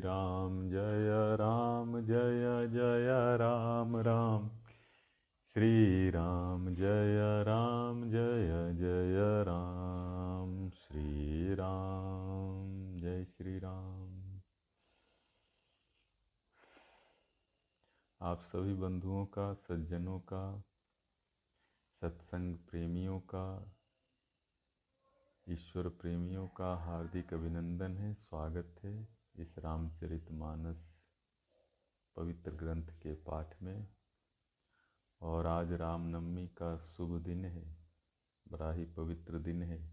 राम, जय राम, जय जय राम राम। श्री राम, जय राम, जय जय राम। श्री राम, जय श्री राम। आप सभी बंधुओं का, सज्जनों का, सत्संग प्रेमियों का, ईश्वर प्रेमियों का हार्दिक अभिनंदन है, स्वागत है। इस रामचरित मानस पवित्र ग्रंथ के पाठ में, और आज रामनवमी का शुभ दिन है, बड़ा ही पवित्र दिन है।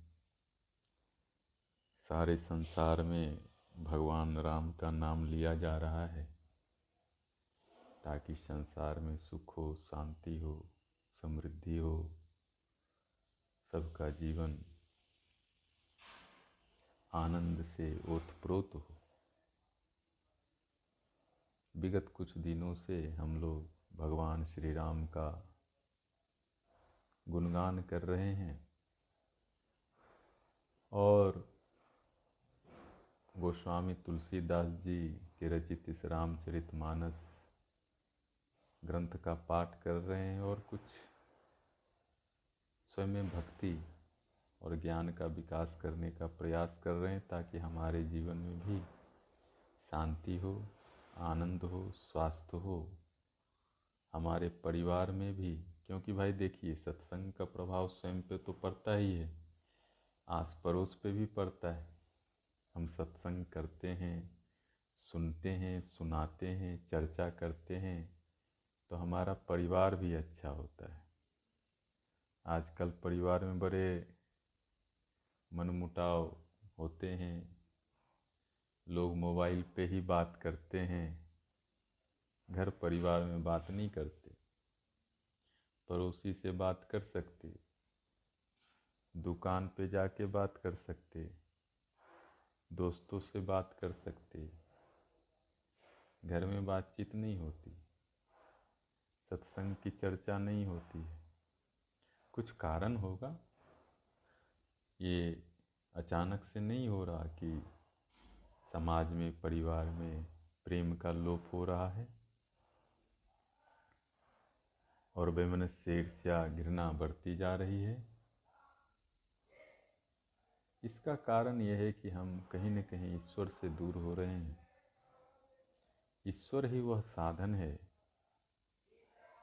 सारे संसार में भगवान राम का नाम लिया जा रहा है, ताकि संसार में सुख हो, शांति हो, समृद्धि हो, सबका जीवन आनंद से ओतप्रोत हो। विगत कुछ दिनों से हम लोग भगवान श्री राम का गुणगान कर रहे हैं और गोस्वामी तुलसीदास जी के रचित इस रामचरित मानस ग्रंथ का पाठ कर रहे हैं और कुछ स्वयं भक्ति और ज्ञान का विकास करने का प्रयास कर रहे हैं ताकि हमारे जीवन में भी शांति हो। आनंद हो स्वास्थ्य। हो हमारे परिवार में भी, क्योंकि भाई देखिए, सत्संग का प्रभाव स्वयं पे तो पड़ता ही है। आस पड़ोस पे भी पड़ता है। हम सत्संग करते हैं, सुनते हैं, सुनाते हैं, चर्चा करते हैं तो हमारा परिवार भी अच्छा होता है। आजकल परिवार में बड़े मनमुटाव होते हैं लोग मोबाइल पे ही बात करते हैं, घर परिवार में बात नहीं करते, पड़ोसी से बात कर सकते, दुकान पे जाके बात कर सकते, दोस्तों से बात कर सकते, घर में बातचीत नहीं होती, सत्संग की चर्चा नहीं होती है। कुछ कारण होगा? ये अचानक से नहीं हो रहा कि समाज में, परिवार में प्रेम का लोप हो रहा है। और वैमनस्य ईर्ष्या घृणा बढ़ती जा रही है। इसका कारण यह है कि हम कहीं न कहीं ईश्वर से दूर हो रहे हैं। ईश्वर ही वह साधन है,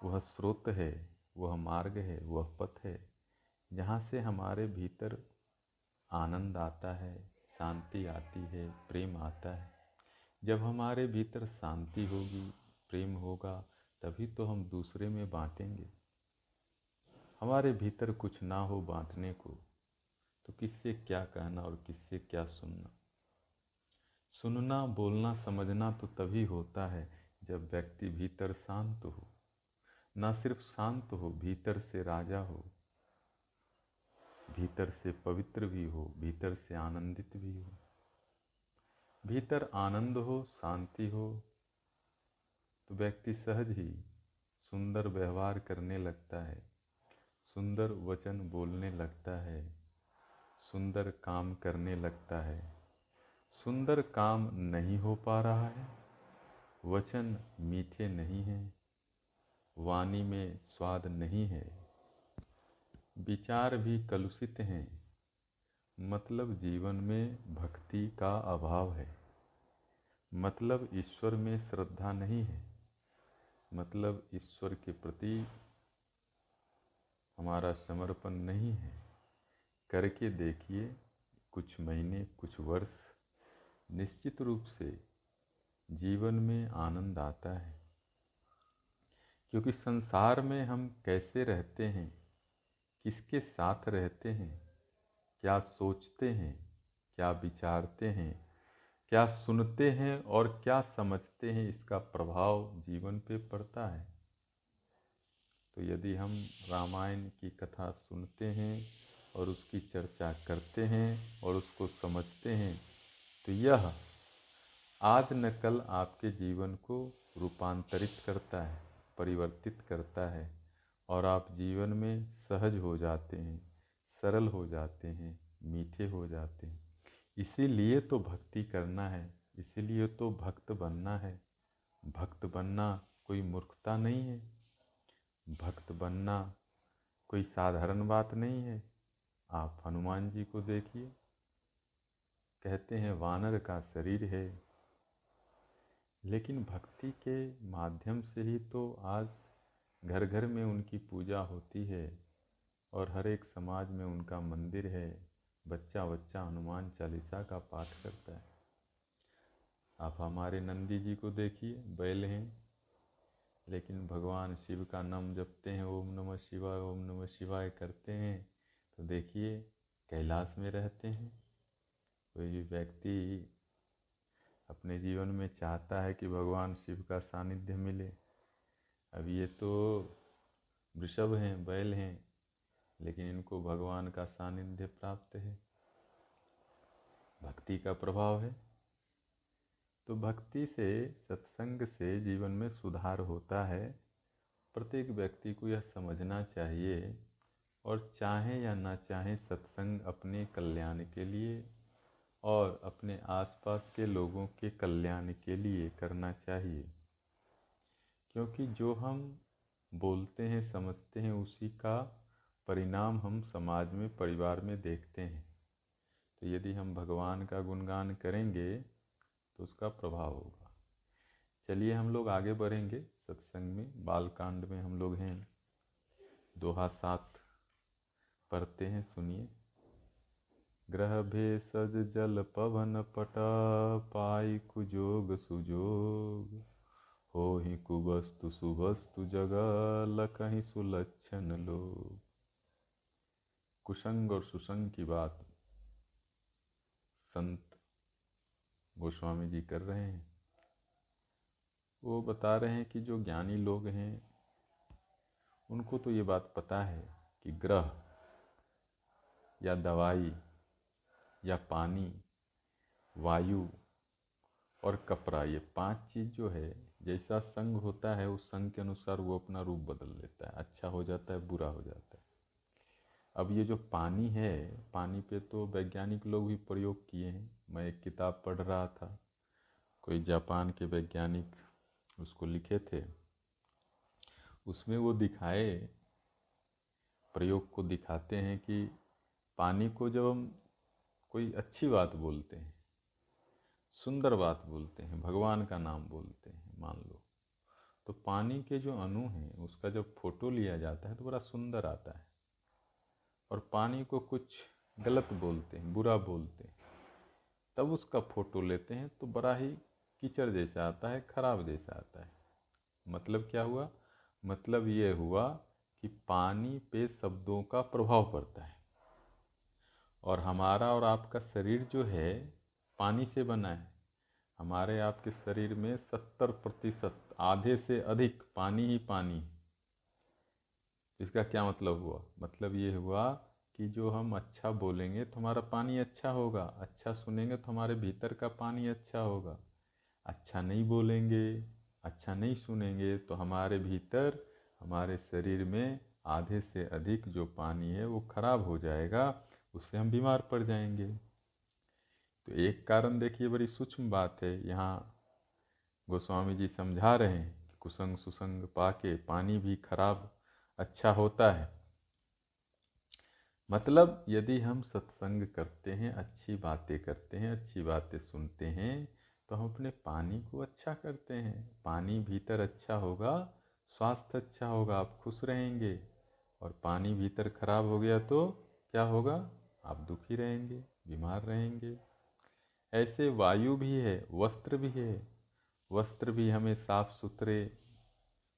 वह स्रोत है, वह मार्ग है, वह पथ है, जहाँ से हमारे भीतर आनंद आता है। शांति आती है, प्रेम आता है। जब हमारे भीतर शांति होगी, प्रेम होगा, तभी तो हम दूसरे में बांटेंगे। हमारे भीतर कुछ ना हो बांटने को तो किससे क्या कहना और किससे क्या सुनना? सुनना, बोलना, समझना तो तभी होता है जब व्यक्ति भीतर शांत हो। ना सिर्फ़ शांत हो, भीतर से राजा हो भीतर से पवित्र भी हो, भीतर से आनंदित भी हो। भीतर आनंद हो, शांति हो तो व्यक्ति सहज ही सुंदर व्यवहार करने लगता है, सुंदर वचन बोलने लगता है, सुंदर काम करने लगता है। सुंदर काम नहीं हो पा रहा है, वचन मीठे नहीं हैं, वाणी में स्वाद नहीं है विचार भी कलुषित हैं। मतलब जीवन में भक्ति का अभाव है। मतलब ईश्वर में श्रद्धा नहीं है। मतलब ईश्वर के प्रति हमारा समर्पण नहीं है। करके देखिए, कुछ महीने, कुछ वर्ष, निश्चित रूप से जीवन में आनंद आता है। क्योंकि संसार में हम कैसे रहते हैं? किसके साथ रहते हैं? क्या सोचते हैं? क्या विचारते हैं? क्या सुनते हैं और क्या समझते हैं? इसका प्रभाव जीवन पे पड़ता है। तो यदि हम रामायण की कथा सुनते हैं और उसकी चर्चा करते हैं और उसको समझते हैं तो यह आज न कल आपके जीवन को रूपांतरित करता है, परिवर्तित करता है। और आप जीवन में सहज हो जाते हैं, सरल हो जाते हैं, मीठे हो जाते हैं। इसीलिए तो भक्ति करना है, इसीलिए तो भक्त बनना है। भक्त बनना कोई मूर्खता नहीं है। भक्त बनना कोई साधारण बात नहीं है। आप हनुमान जी को देखिए, कहते हैं वानर का शरीर है। लेकिन भक्ति के माध्यम से ही तो आज घर घर में उनकी पूजा होती है और हर एक समाज में उनका मंदिर है। बच्चा बच्चा हनुमान चालीसा का पाठ करता है। आप हमारे नंदी जी को देखिए, बैल हैं। लेकिन भगवान शिव का नाम जपते हैं, ओम नमः शिवाय, ओम नमः शिवाय करते हैं। तो देखिए, कैलाश में रहते हैं। कोई भी व्यक्ति अपने जीवन में चाहता है कि भगवान शिव का सानिध्य मिले। अब ये तो वृषभ हैं, बैल हैं, लेकिन इनको भगवान का सानिध्य प्राप्त है। भक्ति का प्रभाव है। तो भक्ति से, सत्संग से जीवन में सुधार होता है। प्रत्येक व्यक्ति को यह समझना चाहिए और चाहे या ना चाहे सत्संग अपने कल्याण के लिए और अपने आसपास के लोगों के कल्याण के लिए करना चाहिए। क्योंकि जो हम बोलते हैं, समझते हैं, उसी का परिणाम हम समाज में, परिवार में देखते हैं। तो यदि हम भगवान का गुणगान करेंगे तो उसका प्रभाव होगा। चलिए हम लोग आगे बढ़ेंगे सत्संग में। बालकांड में हम लोग हैं। दोहा सात पढ़ते हैं, सुनिए। ग्रह भेषज जल पवन पट, पाई कुजोग सुजोग। हो ही कुवस्तु सुवस्तु जग लकहीं सुलक्षण लो कुसंग और सुसंग की बात संत गोस्वामी जी कर रहे हैं। वो बता रहे हैं कि जो ज्ञानी लोग हैं, उनको तो ये बात पता है कि ग्रह या दवाई या पानी, वायु और कपड़ा, ये पाँच चीज़ जो है जैसा संग होता है, उस संग के अनुसार वो अपना रूप बदल लेता है। अच्छा हो जाता है, बुरा हो जाता है। अब ये जो पानी है, पानी पे तो वैज्ञानिक लोग भी प्रयोग किए हैं। मैं एक किताब पढ़ रहा था। कोई जापान के वैज्ञानिक उसको लिखे थे। उसमें वो दिखाए, प्रयोग को दिखाते हैं कि पानी को जब हम कोई अच्छी बात बोलते हैं, सुंदर बात बोलते हैं, भगवान का नाम बोलते हैं मान लो। तो पानी के जो अणु हैं, उसका जब फ़ोटो लिया जाता है तो बड़ा सुंदर आता है। और पानी को कुछ गलत बोलते हैं, बुरा बोलते हैं, तब उसका फ़ोटो लेते हैं तो बड़ा ही कीचड़ जैसा आता है, खराब जैसा आता है। मतलब क्या हुआ? मतलब ये हुआ कि पानी पे शब्दों का प्रभाव पड़ता है। और हमारा और आपका शरीर जो है, पानी से बना है। हमारे आपके शरीर में सत्तर प्रतिशत, आधे से अधिक पानी ही पानी इसका क्या मतलब हुआ? मतलब ये हुआ कि जो हम अच्छा बोलेंगे तो हमारा पानी अच्छा होगा अच्छा सुनेंगे तो हमारे भीतर का पानी अच्छा होगा। अच्छा नहीं बोलेंगे अच्छा नहीं सुनेंगे तो हमारे भीतर, हमारे शरीर में आधे से अधिक जो पानी है वो खराब हो जाएगा, उससे हम बीमार पड़ जाएँगे। तो एक कारण देखिए बड़ी सूक्ष्म बात है। यहाँ गोस्वामी जी समझा रहे हैं कि कुसंग सुसंग पाके पानी भी खराब अच्छा होता है। मतलब यदि हम सत्संग करते हैं, अच्छी बातें करते हैं, अच्छी बातें सुनते हैं तो हम अपने पानी को अच्छा करते हैं। पानी भीतर अच्छा होगा, स्वास्थ्य अच्छा होगा, आप खुश रहेंगे। और पानी भीतर खराब हो गया तो क्या होगा? आप दुखी रहेंगे, बीमार रहेंगे। ऐसे वायु भी है, वस्त्र भी है। वस्त्र भी हमें साफ़ सुथरे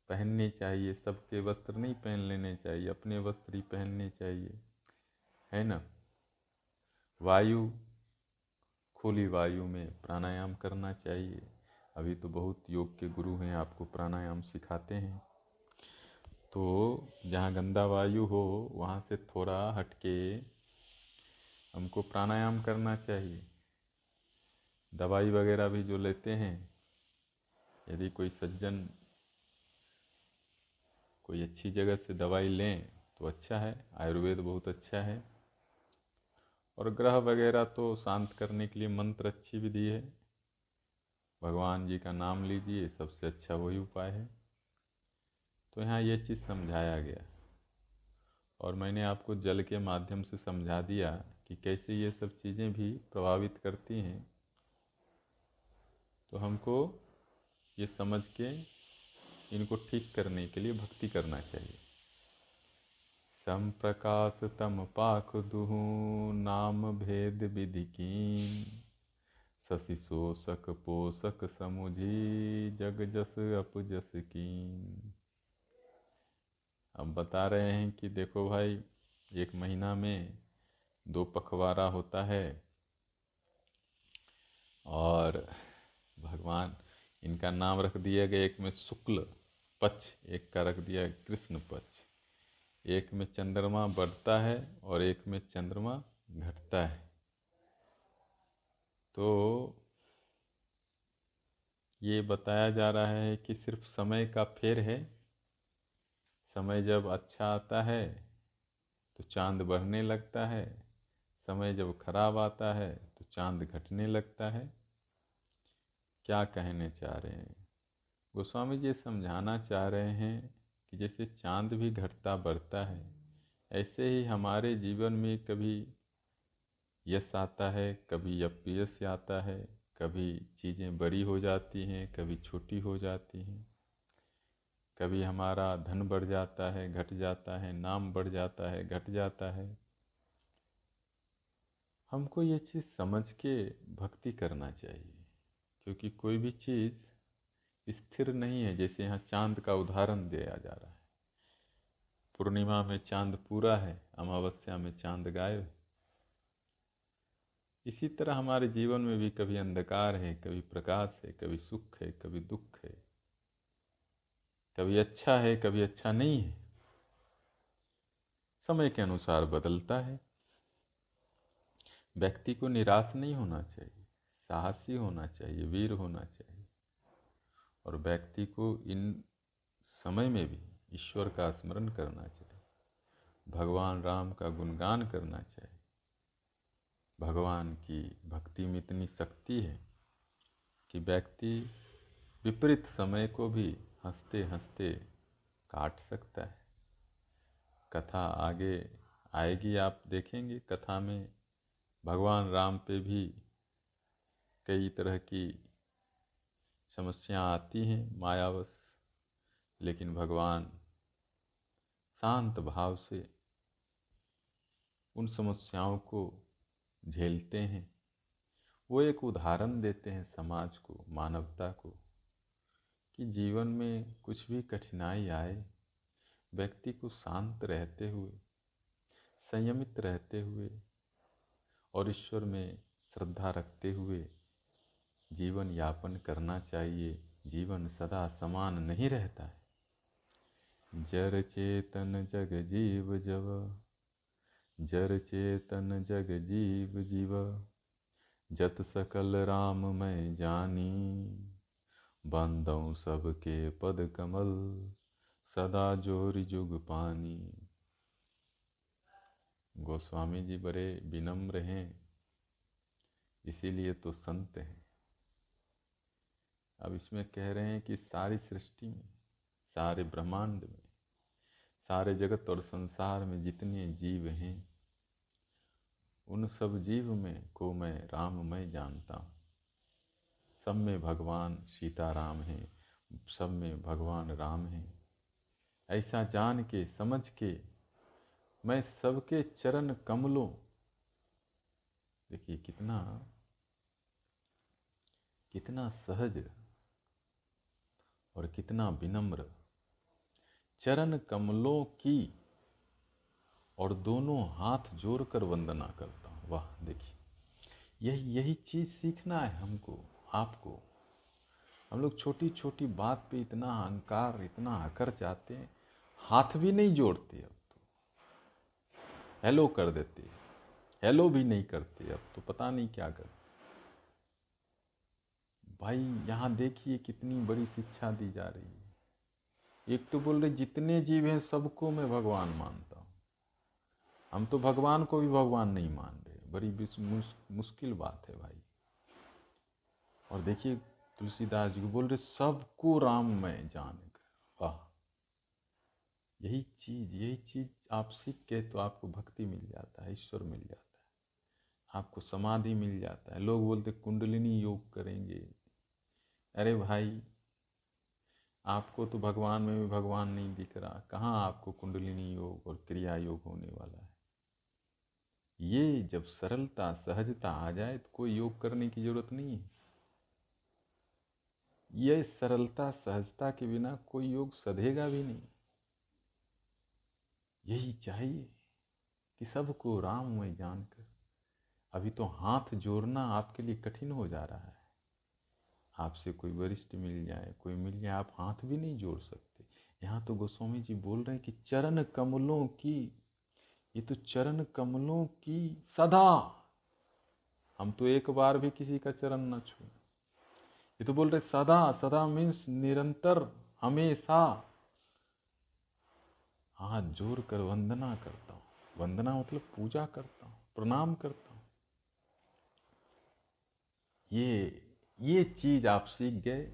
पहनने चाहिए, सबके वस्त्र नहीं पहन लेने चाहिए, अपने वस्त्र ही पहनने चाहिए। है ना? वायु, खुली वायु में प्राणायाम करना चाहिए। अभी तो बहुत योग के गुरु हैं, आपको प्राणायाम सिखाते हैं। तो जहाँ गंदा वायु हो, वहाँ से थोड़ा हटके हमको प्राणायाम करना चाहिए। दवाई वगैरह भी जो लेते हैं, यदि कोई सज्जन कोई अच्छी जगह से दवाई लें तो अच्छा है, आयुर्वेद बहुत अच्छा है। और ग्रह वगैरह तो शांत करने के लिए मंत्र अच्छी विधि है। भगवान जी का नाम लीजिए, सबसे अच्छा वही उपाय है। तो यहाँ ये चीज़ समझाया गया। और मैंने आपको जल के माध्यम से समझा दिया कि कैसे ये सब चीज़ें भी प्रभावित करती हैं। तो हमको ये समझ के इनको ठीक करने के लिए भक्ति करना चाहिए। सम प्रकाश तम पाख दुहू, नाम भेद विधि कीन शशि शोषक पोषक समुझी, जग जस अपजस की। अब बता रहे हैं कि देखो भाई, एक महीना में दो पखवारा होता है और भगवान, इनका नाम रख दिया गया एक में शुक्ल पक्ष, एक का रख दिया कृष्ण पक्ष। एक में चंद्रमा बढ़ता है और एक में चंद्रमा घटता है। तो ये बताया जा रहा है कि सिर्फ़ समय का फेर है। समय जब अच्छा आता है तो चाँद बढ़ने लगता है। समय जब खराब आता है तो चाँद घटने लगता है। क्या कहने चाह रहे हैं? गोस्वामी जी समझाना चाह रहे हैं कि जैसे चाँद भी घटता बढ़ता है, ऐसे ही हमारे जीवन में कभी यश आता है, कभी अपयश आता है, कभी चीज़ें बड़ी हो जाती हैं, कभी छोटी हो जाती हैं। कभी हमारा धन बढ़ जाता है, घट जाता है, नाम बढ़ जाता है, घट जाता है। हमको ये चीज़ समझ के भक्ति करना चाहिए। क्योंकि कोई भी चीज़ स्थिर नहीं है, जैसे यहाँ चाँद का उदाहरण दिया जा रहा है। पूर्णिमा में चाँद पूरा है, अमावस्या में चाँद गायब है। इसी तरह हमारे जीवन में भी कभी अंधकार है, कभी प्रकाश है, कभी सुख है, कभी दुख है। कभी अच्छा है, कभी अच्छा नहीं है। समय के अनुसार बदलता है। व्यक्ति को निराश नहीं होना चाहिए। साहसी होना चाहिए, वीर होना चाहिए। और व्यक्ति को इन समय में भी ईश्वर का स्मरण करना चाहिए। भगवान राम का गुणगान करना चाहिए। भगवान की भक्ति में इतनी शक्ति है कि व्यक्ति विपरीत समय को भी हँसते हँसते काट सकता है। कथा आगे आएगी, आप देखेंगे। कथा में भगवान राम पे भी कई तरह की समस्या आती हैं मायावश, लेकिन भगवान शांत भाव से उन समस्याओं को झेलते हैं। वो एक उदाहरण देते हैं समाज को, मानवता को, कि जीवन में कुछ भी कठिनाई आए, व्यक्ति को शांत रहते हुए, संयमित रहते हुए और ईश्वर में श्रद्धा रखते हुए जीवन यापन करना चाहिए। जीवन सदा समान नहीं रहता है। जर चेतन जग जीव जव, जर चेतन जग जीव जीव, जत सकल राम मैं जानी। बंदौ सबके पद कमल, सदा ज़ोर जुग पानी। गोस्वामी जी बड़े विनम्र हैं, इसीलिए तो संत हैं। अब इसमें कह रहे हैं कि सारी सृष्टि में, सारे ब्रह्मांड में, सारे जगत और संसार में जितने जीव हैं, उन सब जीव में को मैं राम मैं जानता हूँ। सब में भगवान सीताराम हैं, सब में भगवान राम हैं। ऐसा जान के, समझ के, मैं सबके चरण कमलों, देखिए कितना कितना सहज और कितना विनम्र। चरण कमलों की और दोनों हाथ जोड़कर वंदना करता हूँ। वाह, देखिए, यही यही चीज़ सीखना है हमको, आपको। हम लोग छोटी छोटी बात पे इतना अहंकार, इतना आकर जाते हैं, हाथ भी नहीं जोड़ते अब तो। हेलो कर देते हेलो भी नहीं करते अब तो पता नहीं क्या कर भाई, यहाँ देखिए कितनी बड़ी शिक्षा दी जा रही है। एक तो बोल रहे, जितने जीव हैं सबको मैं भगवान मानता हूँ। हम तो भगवान को भी भगवान नहीं मान रहे। बड़ी मुश्किल बात है भाई। और देखिए, तुलसीदास जी को बोल रहे, सबको राम मैं जान वाह। यही चीज़ यही चीज़ आप सीख के तो आपको भक्ति मिल जाता है, ईश्वर मिल जाता है। आपको समाधि मिल जाता है। लोग बोलते, कुंडलिनी योग करेंगे। अरे भाई, आपको तो भगवान में भी भगवान नहीं दिख रहा। कहाँ आपको कुंडलिनी योग और क्रिया योग होने वाला है? ये जब सरलता, सहजता आ जाए तो कोई योग करने की ज़रूरत नहीं है। ये सरलता, सहजता के बिना कोई योग सधेगा भी नहीं। यही चाहिए कि सबको राम में जानकर। अभी तो हाथ जोड़ना आपके लिए कठिन हो जा रहा है। आपसे कोई वरिष्ठ मिल जाए, कोई मिल जाए, आप हाथ भी नहीं जोड़ सकते। यहाँ तो गोस्वामी जी बोल रहे हैं कि चरण कमलों की, ये तो चरण कमलों की सदा। हम तो एक बार भी किसी का चरण न छू ये तो बोल रहे सदा सदा मीन्स निरंतर, हमेशा। हाथ जोड़ कर वंदना करता हूँ। वंदना मतलब पूजा करता हूँ, प्रणाम करता हूँ। ये ये चीज़ आप सीख गए,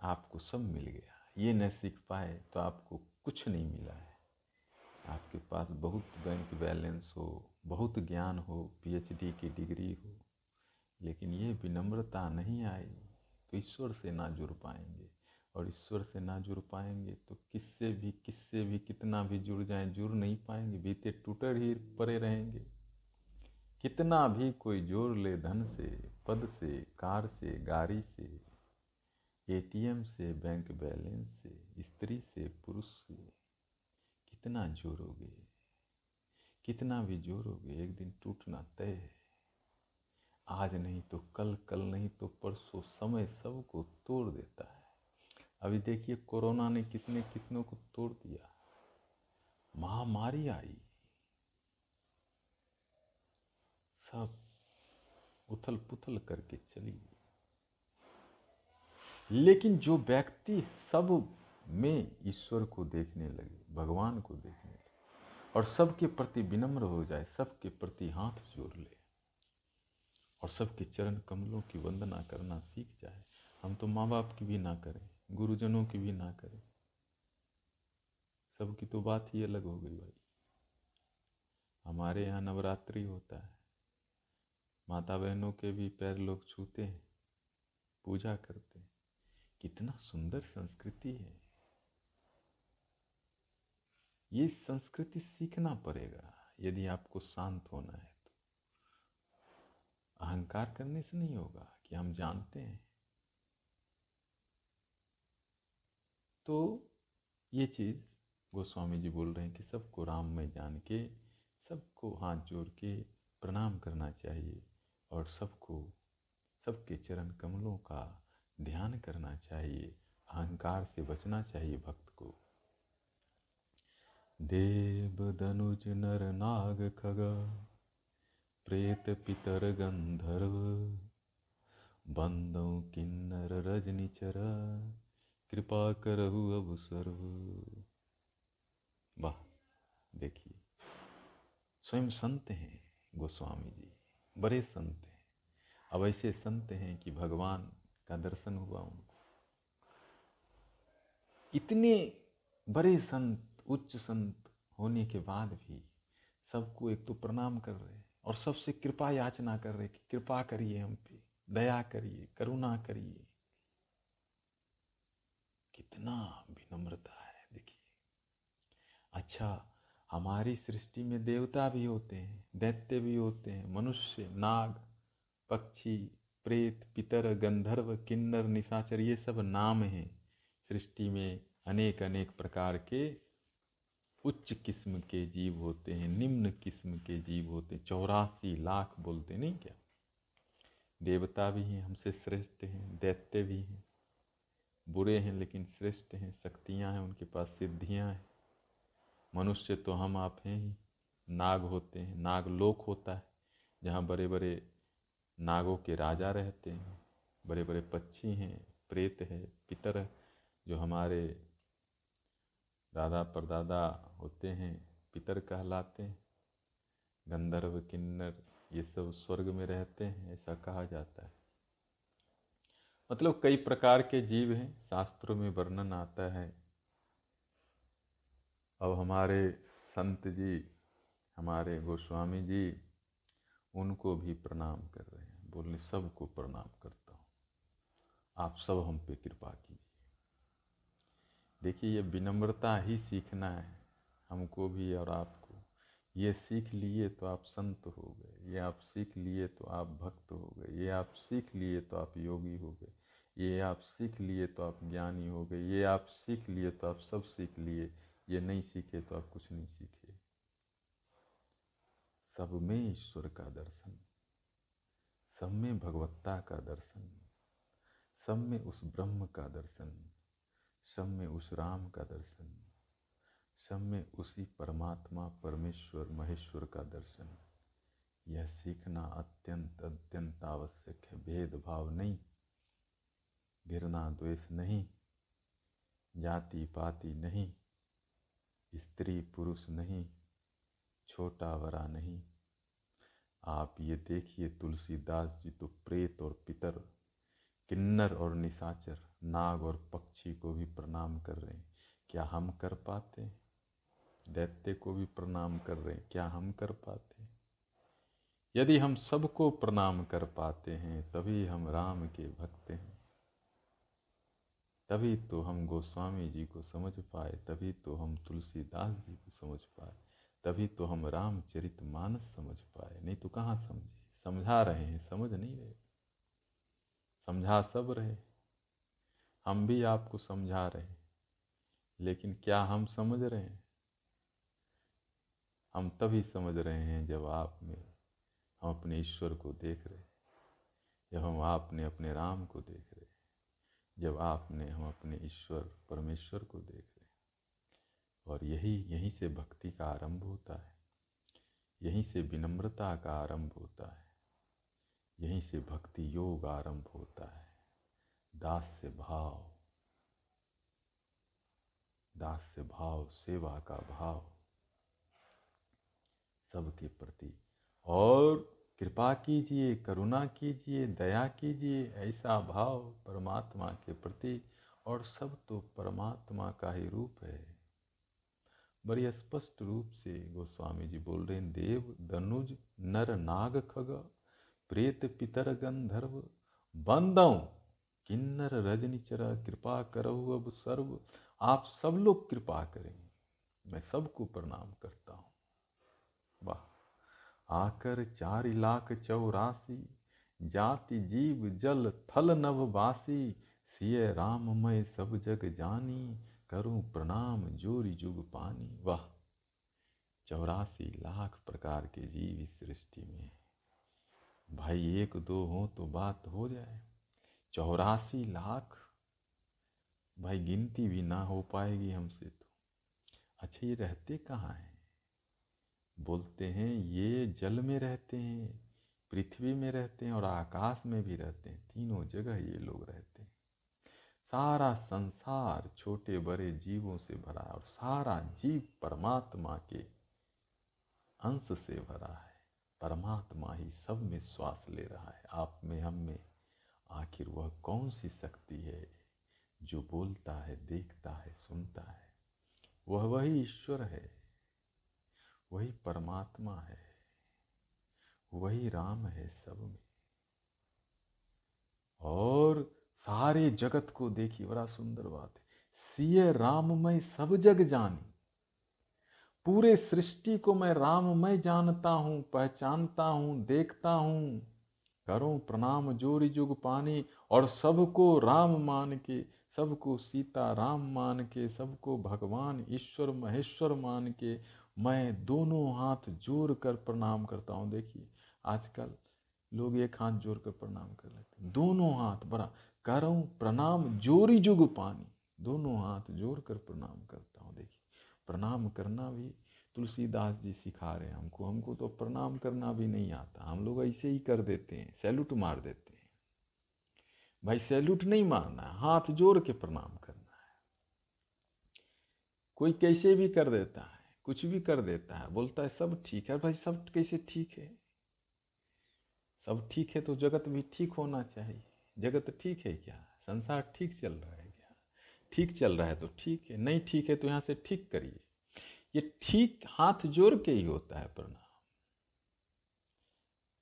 आपको सब मिल गया। ये न सीख पाए तो आपको कुछ नहीं मिला है। आपके पास बहुत बैंक बैलेंस हो, बहुत ज्ञान हो पीएचडी की डिग्री हो, लेकिन ये विनम्रता नहीं आई तो ईश्वर से ना जुड़ पाएँगे। और ईश्वर से ना जुड़ पाएँगे तो किससे भी किससे भी कितना भी जुड़ जाएँ, जुड़ नहीं पाएँगे बीते टूटर ही पड़े रहेंगे। कितना भी कोई ज़ोर ले धन से, पद से, कार से, गाड़ी से, एटीएम से, बैंक बैलेंस से, स्त्री से, पुरुष से, कितना जोड़ोगे कितना भी जोड़ोगे एक दिन टूटना तय है। आज नहीं तो कल कल नहीं तो परसों, समय सबको तोड़ देता है। अभी देखिए, कोरोना ने किसने किसनों को तोड़ दिया? महामारी आई। सब उथल पुथल करके चली गई। लेकिन जो व्यक्ति सब में ईश्वर को देखने लगे, भगवान को देखने लगे, और सबके प्रति विनम्र हो जाए, सबके प्रति हाथ जोड़ ले, और सबके चरण कमलों की वंदना करना सीख जाए, हम तो माँ बाप की भी ना करें, गुरुजनों की भी ना करें। सबकी तो बात ही अलग हो गई भाई। हमारे यहाँ नवरात्रि होता है। माता बहनों के भी पैर लोग छूते हैं, पूजा करते हैं। कितना सुंदर संस्कृति है। ये संस्कृति सीखना पड़ेगा, यदि आपको शांत होना है तो। अहंकार करने से नहीं होगा कि हम जानते हैं। तो ये चीज़ गोस्वामी जी बोल रहे हैं कि सबको राम में जान के, सबको हाथ जोड़ के प्रणाम करना चाहिए। और सबको, सबके चरण कमलों का ध्यान करना चाहिए, अहंकार से बचना चाहिए भक्त को। देव धनुज नर नाग खग, प्रेत पितर गंधर्व, बंदौ किन्नर रजनीचर कृपा करहु अब सर्व। वाह, देखिए, स्वयं संत हैं गोस्वामी जी। बड़े संत हैं। अब ऐसे संत हैं कि भगवान का दर्शन हुआ उनको। इतने बड़े संत, उच्च संत होने के बाद भी सबको एक तो प्रणाम कर रहे और सबसे कृपा याचना कर रहे कि कृपा करिए हम पे, दया करिए, करुणा करिए। कितना विनम्रता है, देखिए। अच्छा हमारी सृष्टि में देवता भी होते हैं, दैत्य भी होते हैं, मनुष्य, नाग, पक्षी, प्रेत, पितर, गंधर्व, किन्नर, निशाचर, ये सब नाम हैं। सृष्टि में अनेक अनेक प्रकार के उच्च किस्म के जीव होते हैं, निम्न किस्म के जीव होते हैं, चौरासी लाख बोलते नहीं क्या? देवता भी हैं, हमसे श्रेष्ठ हैं, दैत्य भी हैं, बुरे हैं लेकिन श्रेष्ठ हैं, शक्तियाँ हैं, उनके पास सिद्धियाँ हैं। मनुष्य तो हम आप हैं ही। नाग होते हैं नाग लोक होता है, जहाँ बड़े बड़े नागों के राजा रहते हैं। बड़े बड़े पक्षी हैं, प्रेत है, पितर जो हमारे दादा परदादा होते हैं, पितर कहलाते हैं। गंधर्व, किन्नर, ये सब स्वर्ग में रहते हैं, ऐसा कहा जाता है। मतलब कई प्रकार के जीव हैं, शास्त्रों में वर्णन आता है अब हमारे संत जी, हमारे गोस्वामी जी, उनको भी प्रणाम कर रहे हैं। बोलने, सबको प्रणाम करता हूँ। आप सब हम पे कृपा कीजिए। देखिए, ये विनम्रता ही सीखना है हमको भी और आपको। ये सीख लिए तो आप संत हो गए, ये आप सीख लिए तो आप भक्त हो गए, ये आप सीख लिए तो आप योगी हो गए, ये आप सीख लिए तो आप ज्ञानी हो गए, ये आप सीख लिए तो आप सब सीख लिए। ये नहीं सीखे तो आप कुछ नहीं सीखे। सब में ईश्वर का दर्शन, सब में भगवत्ता का दर्शन, सब में उस ब्रह्म का दर्शन, सब में उस राम का दर्शन, सब में उसी परमात्मा, परमेश्वर, महेश्वर का दर्शन। यह सीखना अत्यंत अत्यंत आवश्यक है। भेदभाव नहीं, घृणा द्वेष नहीं जाति पाति नहीं स्त्री पुरुष नहीं, छोटा बड़ा नहीं। आप ये देखिए तुलसीदास जी तो प्रेत और पितर, किन्नर और निशाचर, नाग और पक्षी को भी प्रणाम कर रहे हैं। क्या हम कर पाते हैं? दैत्य को भी प्रणाम कर रहे हैं। क्या हम कर पाते हैं? यदि हम सबको प्रणाम कर पाते हैं, तभी हम राम के भक्त हैं। तभी तो हम गोस्वामी जी को समझ पाए, तभी तो हम तुलसीदास जी को समझ पाए, तभी तो हम रामचरित मानस समझ पाए। नहीं तो कहाँ समझे? समझा रहे हैं, समझ नहीं रहे। समझा सब रहे। हम भी आपको समझा रहे हैं, लेकिन क्या हम समझ रहे हैं? हम तभी समझ रहे हैं जब आप में हम अपने ईश्वर को देख रहे जब हम आपने अपने राम को देख रहे जब आपने, हम अपने ईश्वर, परमेश्वर को देख रहे और यही, यहीं से भक्ति का आरंभ होता है। यहीं से विनम्रता का आरंभ होता है। यहीं से भक्ति योग आरंभ होता है। दास से भाव। दास से भाव, सेवा का भाव। सबके प्रति। और कृपा कीजिए, करुणा कीजिए, दया कीजिए, ऐसा भाव परमात्मा के प्रति और सब तो परमात्मा का ही रूप है। बड़ी स्पष्ट रूप से गोस्वामी जी बोल रहे हैं, देव दनुज नर, नाग, खग, प्रेत, पितर, गंधर्व बंदव किन्नर रजनी रजनीचरा, कृपा करो अब सर्व, आप सब लोग कृपा करें। मैं सबको प्रणाम करता हूँ। वाह। आकर चार लाख चौरासी, जाति जीव जल थल नववासी सिय राम मैं सब जग जानी, करूँ प्रणाम जोरी जुग पानी। वाह, चौरासी लाख प्रकार के जीव इस सृष्टि में भाई, एक दो हो तो बात हो जाए। चौरासी लाख? भाई, गिनती भी ना हो पाएगी हमसे तो। अच्छा ये रहते कहाँ हैं? बोलते हैं, ये जल में रहते हैं, पृथ्वी में रहते हैं और आकाश में भी रहते हैं। तीनों जगह ये लोग रहते हैं। सारा संसार छोटे बड़े जीवों से भरा है और सारा जीव परमात्मा के अंश से भरा है। परमात्मा ही सब में श्वास ले रहा है। आप में, हम में, आखिर वह कौन सी शक्ति है जो बोलता है, देखता है, सुनता है? वह वही ईश्वर है वही परमात्मा है, वही राम है सब में। और सारे जगत को देखी, बड़ा सुंदर बात है। सीए राममय सब जग जानी, पूरे सृष्टि को मैं राममय जानता हूँ, पहचानता हूँ, देखता हूँ। करो प्रणाम जोरी जुग पानी, और सबको राम मान के, सबको सीता राम मान के, सबको भगवान ईश्वर महेश्वर मान के मैं दोनों हाथ जोड़ कर प्रणाम करता हूँ। देखिए, आजकल लोग एक हाथ जोड़ कर प्रणाम कर लेते हैं। दोनों हाथ, बड़ा करो प्रणाम जोरी जुग पानी। दोनों हाथ जोड़ कर प्रणाम करता हूँ। देखिए, प्रणाम करना भी तुलसीदास जी सिखा रहे हैं हमको। हमको तो प्रणाम करना भी नहीं आता। हम लोग ऐसे ही कर देते हैं, सैल्यूट मार देते हैं। भाई, सैल्यूट नहीं मारना है, हाथ जोड़ के प्रणाम करना है। कोई कैसे भी कर देता है। कुछ भी कर देता है। बोलता है, सब ठीक है। भाई, सब कैसे ठीक है? सब ठीक है तो जगत भी ठीक होना चाहिए। जगत ठीक है क्या? संसार ठीक चल रहा है क्या? ठीक चल रहा है तो ठीक है। नहीं ठीक है तो यहाँ से ठीक करिए। ये ठीक हाथ जोड़ के ही होता है प्रणाम।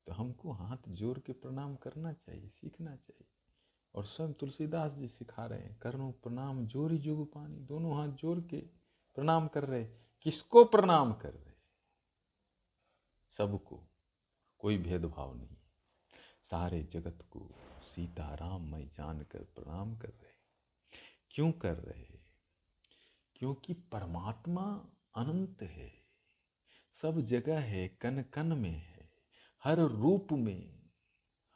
तो हमको हाथ जोड़ के प्रणाम करना चाहिए, सीखना चाहिए। और स्वयं तुलसीदास जी सिखा रहे हैं, करो प्रणाम, जोरी जोग पानी। दोनों हाथ जोड़ के प्रणाम कर रहे किसको प्रणाम कर रहे सबको। कोई भेदभाव नहीं। सारे जगत को सीता राम मैं जानकर प्रणाम कर रहे क्यों कर रहे क्योंकि परमात्मा अनंत है। सब जगह है कन कन में है। हर रूप में,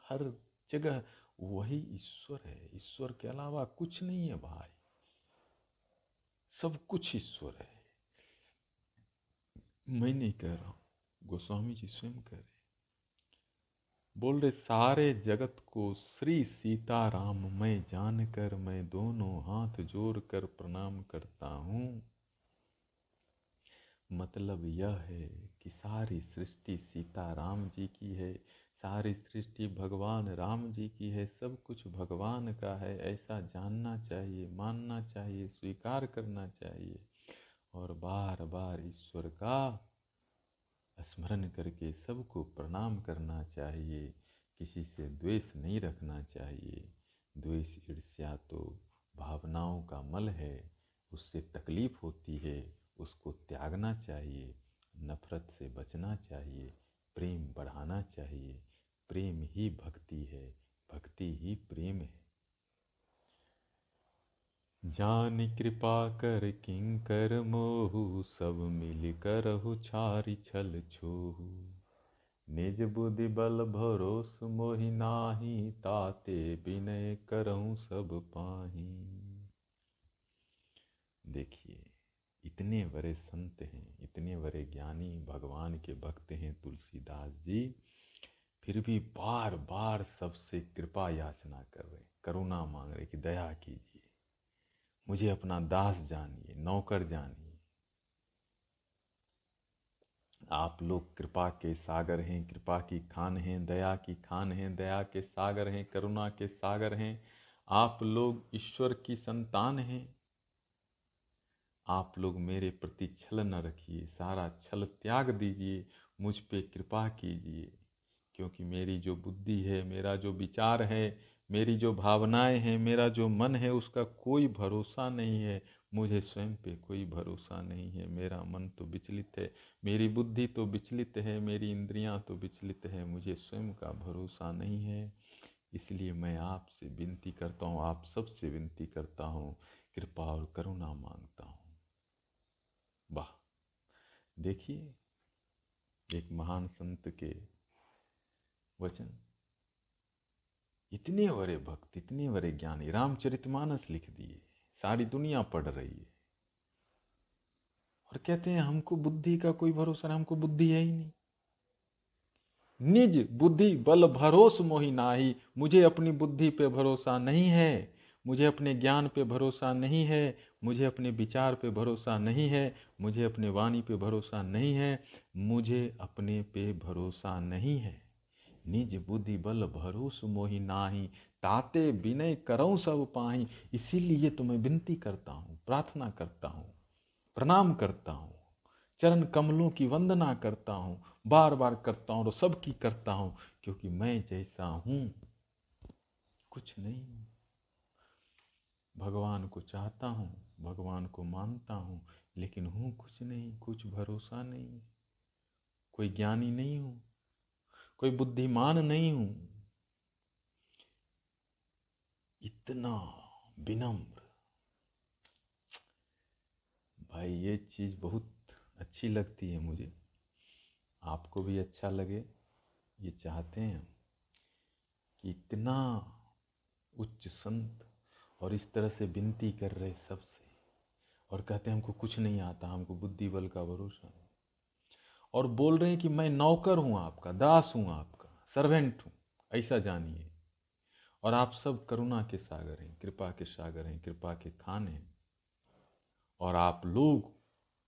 हर जगह वही ईश्वर है। ईश्वर के अलावा कुछ नहीं है भाई। सब कुछ ईश्वर है। मैं नहीं कह रहा हूँ, गोस्वामी जी स्वयं कह रहे बोल रहे, सारे जगत को श्री सीताराम मैं जानकर, मैं दोनों हाथ जोड़ कर प्रणाम करता हूँ। मतलब यह है कि सारी सृष्टि सीताराम जी की है, सारी सृष्टि भगवान राम जी की है, सब कुछ भगवान का है, ऐसा जानना चाहिए, मानना चाहिए, स्वीकार करना चाहिए। और बार बार ईश्वर का स्मरण करके सबको प्रणाम करना चाहिए। किसी से द्वेष नहीं रखना चाहिए। द्वेष ईर्ष्या तो भावनाओं का मल है। उससे तकलीफ़ होती है। उसको त्यागना चाहिए। नफरत से बचना चाहिए। प्रेम बढ़ाना चाहिए। प्रेम ही भक्ति है। भक्ति ही प्रेम है। जान कृपा कर किंकर मोहु, सब मिल कर छारी छल छोहु। निज बुद्धि बल भरोस मोहि नाही, ताते विनय करहूँ सब पाही। देखिए, इतने बड़े संत हैं, इतने बड़े ज्ञानी भगवान के भक्त हैं तुलसीदास जी, फिर भी बार बार सबसे कृपा याचना कर रहे करुणा मांग रहे कि दया कीजिए। मुझे अपना दास जानिए, नौकर जानिए। आप लोग कृपा के सागर हैं, कृपा की खान हैं, दया की खान हैं, दया के सागर हैं, करुणा के सागर हैं। आप लोग ईश्वर की संतान हैं। आप लोग मेरे प्रति छल न रखिए, सारा छल त्याग दीजिए, मुझ पे कृपा कीजिए। क्योंकि मेरी जो बुद्धि है, मेरा जो विचार है मेरी जो भावनाएँ हैं, मेरा जो मन है, उसका कोई भरोसा नहीं है। मुझे स्वयं पे कोई भरोसा नहीं है। मेरा मन तो विचलित है, मेरी बुद्धि तो विचलित है, मेरी इंद्रियाँ तो विचलित है। मुझे स्वयं का भरोसा नहीं है। इसलिए मैं आपसे विनती करता हूँ, आप सबसे विनती करता हूँ, कृपा और करुणा माँगता हूँ। वाह! देखिए, एक महान संत के वचन। इतने बड़े भक्त, इतने बड़े ज्ञानी, रामचरितमानस लिख दिए, सारी दुनिया पढ़ रही है। और कहते हैं, हमको बुद्धि का कोई भरोसा हमको बुद्धि है ही नहीं। निज बुद्धि, बल भरोस मोही नाही, मुझे अपनी बुद्धि पे भरोसा नहीं है, मुझे अपने ज्ञान पे भरोसा नहीं है, मुझे अपने विचार पे भरोसा नहीं है, मुझे अपने वाणी पे भरोसा नहीं है, मुझे अपने पे भरोसा नहीं है। निज बुद्धि बल भरोस मोही नाही, ताते विनय करो सब पाही, इसीलिए तो मैं विनती करता हूँ, प्रार्थना करता हूँ, प्रणाम करता हूँ, चरण कमलों की वंदना करता हूँ बार बार करता हूँ और सबकी करता हूँ, क्योंकि मैं जैसा हूँ, कुछ नहीं। भगवान को चाहता हूँ, भगवान को मानता हूँ, लेकिन हूँ कुछ नहीं, कुछ भरोसा नहीं, कोई ज्ञानी नहीं हूँ। कोई बुद्धिमान नहीं हूँ। इतना विनम्र। भाई, ये चीज़ बहुत अच्छी लगती है मुझे। आपको भी अच्छा लगे, ये चाहते हैं कि इतना उच्च संत और इस तरह से विनती कर रहे सबसे। और कहते हैं, हमको कुछ नहीं आता, हमको बुद्धि बल का भरोसा और बोल रहे हैं कि मैं नौकर हूँ आपका, दास हूँ आपका सर्वेंट हूँ, ऐसा जानिए। और आप सब करुणा के सागर हैं, कृपा के सागर हैं, कृपा के खान हैं। और आप लोग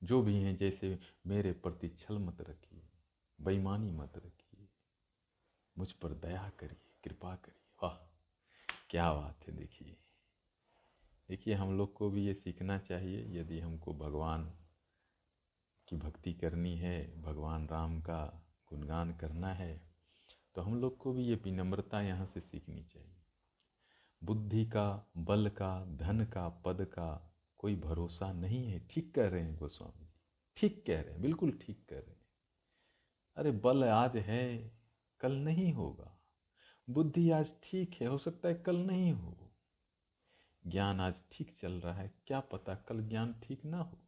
जो भी हैं, जैसे मेरे प्रति छल मत रखिए, बेईमानी मत रखिए। मुझ पर दया करिए, कृपा करिए। वाह, क्या बात है, देखिए। देखिए, हम लोग को भी ये सीखना चाहिए, यदि हमको भगवान की भक्ति करनी है, भगवान राम का गुणगान करना है तो हम लोग को भी ये विनम्रता यहाँ से सीखनी चाहिए। बुद्धि का, बल का, धन का, पद का कोई भरोसा नहीं है। ठीक कह रहे हैं गोस्वामी जी। ठीक कह रहे हैं, बिल्कुल ठीक कह रहे हैं। अरे बल आज है, कल नहीं होगा। बुद्धि आज ठीक है, हो सकता है कल नहीं हो। ज्ञान आज ठीक चल रहा है, क्या पता कल ज्ञान ठीक ना हो।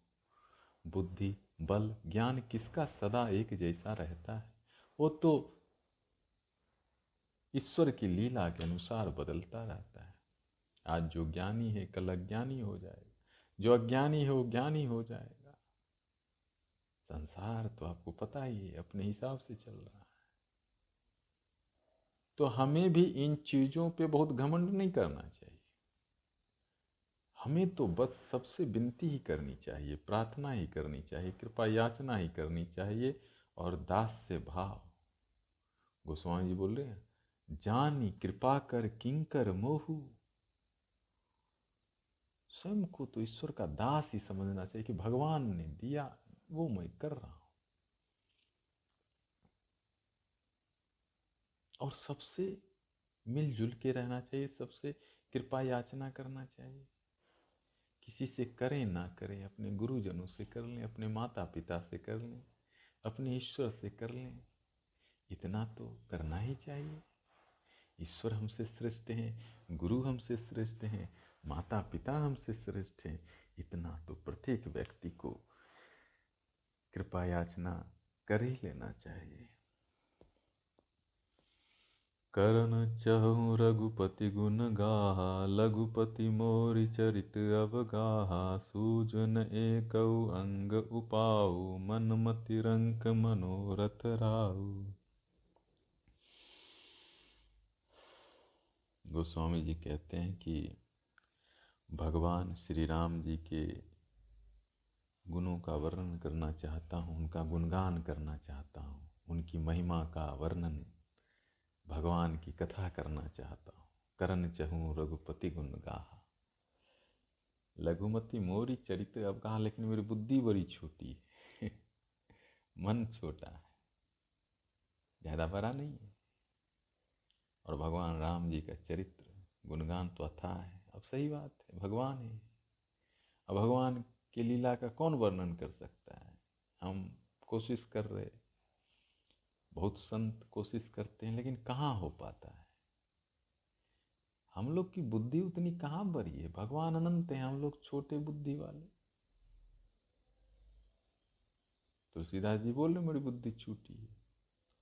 बुद्धि बल, ज्ञान किसका सदा एक जैसा रहता है? वो तो ईश्वर की लीला के अनुसार बदलता रहता है। आज जो ज्ञानी है, कल अज्ञानी हो जाएगा। जो अज्ञानी है, वो ज्ञानी हो जाएगा। संसार तो आपको पता ही है, अपने हिसाब से चल रहा है। तो हमें भी इन चीज़ों पे बहुत घमंड नहीं करना चाहिए। हमें तो बस सबसे विनती ही करनी चाहिए, प्रार्थना ही करनी चाहिए, कृपा याचना ही करनी चाहिए और दास से भाव। गोस्वामी जी बोल रहे हैं, जानी कृपा कर किंकर मोहू। स्वयं को तो ईश्वर का दास ही समझना चाहिए कि भगवान ने दिया, वो मैं कर रहा हूँ। और सबसे मिलजुल के रहना चाहिए, सबसे कृपा याचना करना चाहिए। किसी से करें ना करें, अपने गुरुजनों से कर लें, अपने माता पिता से कर लें, अपने ईश्वर से कर लें। इतना तो करना ही चाहिए। ईश्वर हमसे श्रेष्ठ हैं, गुरु हमसे श्रेष्ठ हैं माता पिता हमसे श्रेष्ठ हैं। इतना तो प्रत्येक व्यक्ति को कृपा याचना कर ही लेना चाहिए। करन चहु रघुपति गुण गाहा, लघुपति मोरि चरित अवगाहा, सूजन एक अंग उपाऊ मन मति रंक मनोरथ राऊ गोस्वामी जी कहते हैं कि भगवान श्री राम जी के गुणों का वर्णन करना चाहता हूँ, उनका गुणगान करना चाहता हूँ, उनकी महिमा का वर्णन भगवान की कथा करना चाहता हूँ। करण चहूँ, रघुपति गुण गाहा। लघुमती मोरी चरित्र अब कहा, लेकिन मेरी बुद्धि बड़ी छोटी है। मन छोटा है। ज़्यादा बड़ा नहीं है। और भगवान राम जी का चरित्र, गुणगान तो अथा है। अब सही बात है, भगवान है अब भगवान की लीला का कौन वर्णन कर सकता है? हम कोशिश कर रहे बहुत संत कोशिश करते हैं, लेकिन कहाँ हो पाता है? हम लोग की बुद्धि उतनी कहाँ बड़ी है? भगवान अनंत है हम लोग, छोटे बुद्धि वाले। तुलसीदास जी बोल रहे मेरी बुद्धि छूटी है।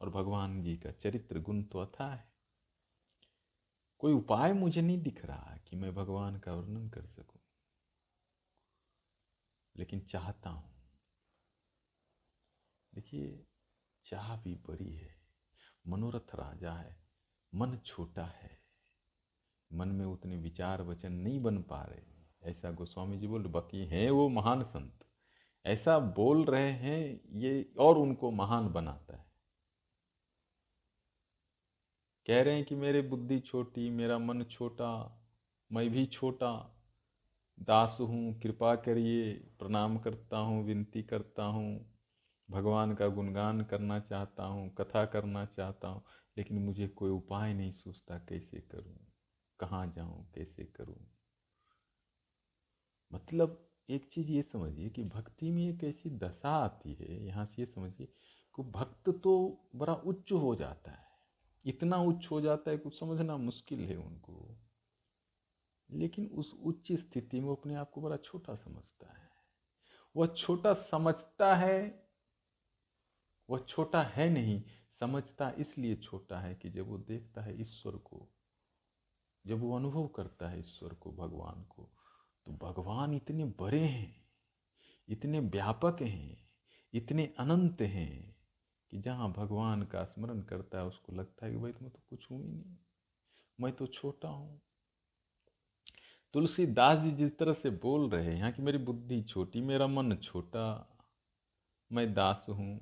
और भगवान जी का चरित्र गुण तो अथा है। कोई उपाय मुझे नहीं दिख रहा कि मैं भगवान का वर्णन कर सकूँ। लेकिन चाहता हूँ। देखिए चाह भी बड़ी है, मनोरथ राजा है, मन छोटा है। मन में उतने विचार वचन नहीं बन पा रहे। ऐसा गोस्वामी जी बोल, बाकी हैं वो महान संत। ऐसा बोल रहे हैं, ये और उनको महान बनाता है। कह रहे हैं कि मेरे बुद्धि छोटी, मेरा मन छोटा, मैं भी छोटा। दास हूँ, कृपा करिए, प्रणाम करता हूँ, विनती करता हूँ। भगवान का गुणगान करना चाहता हूँ, कथा करना चाहता हूँ, लेकिन मुझे कोई उपाय नहीं सोचता कैसे करूँ, कहाँ जाऊँ, कैसे करूँ। मतलब एक चीज़ ये समझिए कि भक्ति में एक ऐसी दशा आती है, यहाँ से ये समझिए कि भक्त तो बड़ा उच्च हो जाता है। इतना उच्च हो जाता है कुछ समझना मुश्किल है उनको। लेकिन उस उच्च स्थिति में अपने आप को बड़ा छोटा समझता है। वह छोटा समझता है वह छोटा है नहीं, समझता इसलिए छोटा है कि जब वो देखता है ईश्वर को, जब वो अनुभव करता है ईश्वर को, भगवान को तो भगवान इतने बड़े हैं, इतने व्यापक हैं, इतने अनंत हैं कि जहाँ भगवान का स्मरण करता है उसको लगता है कि भाई तुम्हें तो कुछ हूँ ही नहीं, मैं तो छोटा हूँ। तुलसीदास जी जिस तरह से बोल रहे हैं, यहाँ की मेरी बुद्धि छोटी, मेरा मन छोटा, मैं दास हूँ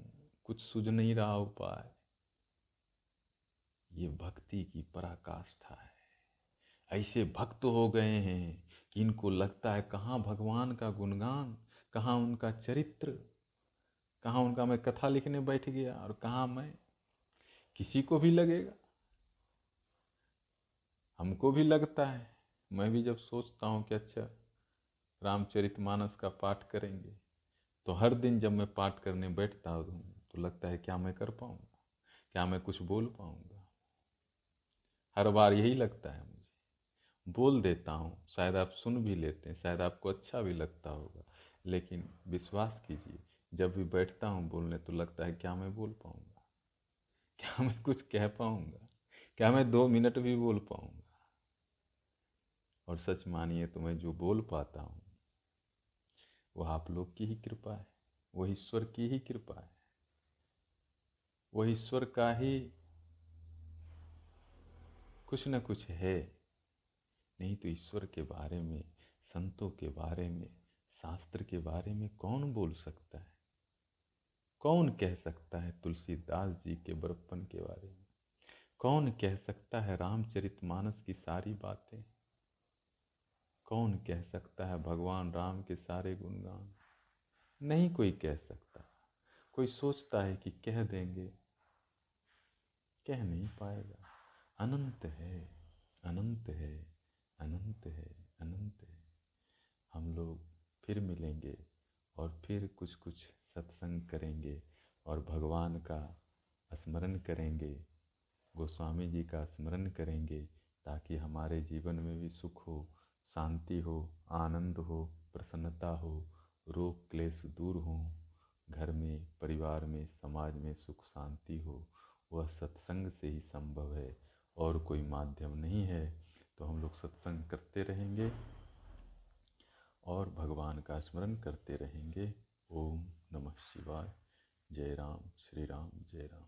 कुछ सूझ नहीं रहा उपाय ये भक्ति की पराकाष्ठा है। ऐसे भक्त हो गए हैं कि इनको लगता है कहाँ भगवान का गुणगान, कहाँ उनका चरित्र, कहाँ उनका मैं कथा लिखने बैठ गया और कहाँ मैं। किसी को भी लगेगा। हमको भी लगता है। मैं भी जब सोचता हूँ कि अच्छा रामचरित मानस का पाठ करेंगे तो हर दिन जब मैं पाठ करने बैठता हूँ लगता है क्या मैं कर पाऊँगा? क्या मैं कुछ बोल पाऊँगा? हर बार यही लगता है मुझे। बोल देता हूँ, शायद आप सुन भी लेते हैं, शायद आपको अच्छा भी लगता होगा, लेकिन विश्वास कीजिए, जब भी बैठता हूँ बोलने तो लगता है क्या मैं बोल पाऊँगा? क्या मैं कुछ कह पाऊँगा? क्या मैं दो मिनट भी बोल पाऊँगा? और सच मानिए तो मैं जो बोल पाता हूँ, वह आप लोग की ही कृपा है, वह ईश्वर की ही कृपा है। वह ईश्वर का ही कुछ न कुछ है। नहीं तो ईश्वर के बारे में, संतों के बारे में, शास्त्र के बारे में कौन बोल सकता है? कौन कह सकता है तुलसीदास जी के बड़प्पन के बारे में? कौन कह सकता है रामचरित मानस की सारी बातें? कौन कह सकता है भगवान राम के सारे गुणगान? नहीं कोई कह सकता। कोई सोचता है कि कह देंगे कह नहीं पाएगा। अनंत है अनंत है अनंत है अनंत है। हम लोग फिर मिलेंगे और फिर कुछ कुछ सत्संग करेंगे और भगवान का स्मरण करेंगे, गोस्वामी जी का स्मरण करेंगे ताकि हमारे जीवन में भी सुख हो, शांति हो, आनंद हो, प्रसन्नता हो रोग क्लेश दूर हो, घर में, परिवार में, समाज में सुख शांति हो। वह सत्संग से ही संभव है और कोई माध्यम नहीं है तो हम लोग सत्संग करते रहेंगे और भगवान का स्मरण करते रहेंगे। ओम नमः शिवाय। जय राम, श्री राम, जय राम।